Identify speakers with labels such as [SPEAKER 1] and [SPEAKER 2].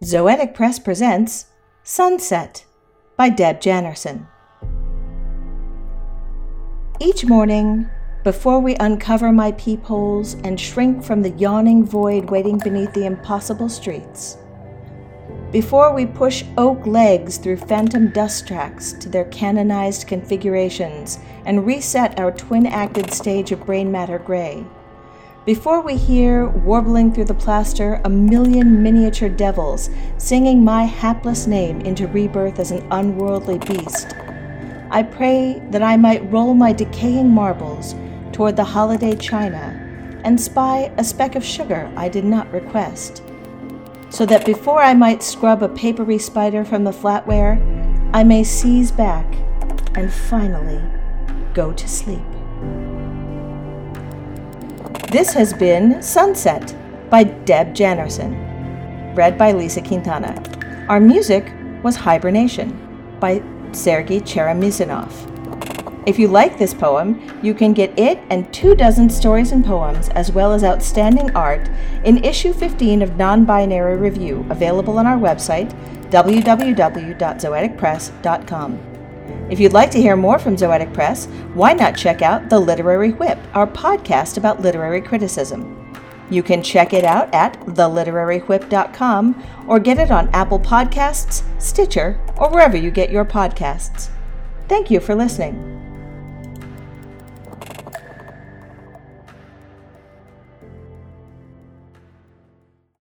[SPEAKER 1] Zoetic Press presents Sunset by Deb Jannerson. Each morning, before we uncover my peepholes and shrink from the yawning void waiting beneath the impossible streets, before we push oak legs through phantom dust tracks to their canonized configurations and reset our twin acted stage of brain matter gray, before we hear, warbling through the plaster, a million miniature devils singing my hapless name into rebirth as an unworldly beast, I pray that I might roll my decaying marbles toward the holiday china and spy a speck of sugar I did not request so that before I might scrub a papery spider from the flatware, I may seize back and finally go to sleep. This has been Sunset by Deb Jannerson, read by Lisa Quintana. Our music was Hibernation by Sergei Cheremisinov. If you like this poem, you can get it and two dozen stories and poems, as well as outstanding art, in issue 15 of Non Binary Review, available on our website, www.zoeticpress.com. If you'd like to hear more from Zoetic Press, why not check out The Literary Whip, our podcast about literary criticism? You can check it out at theliterarywhip.com or get it on Apple Podcasts, Stitcher, or wherever you get your podcasts. Thank you for listening.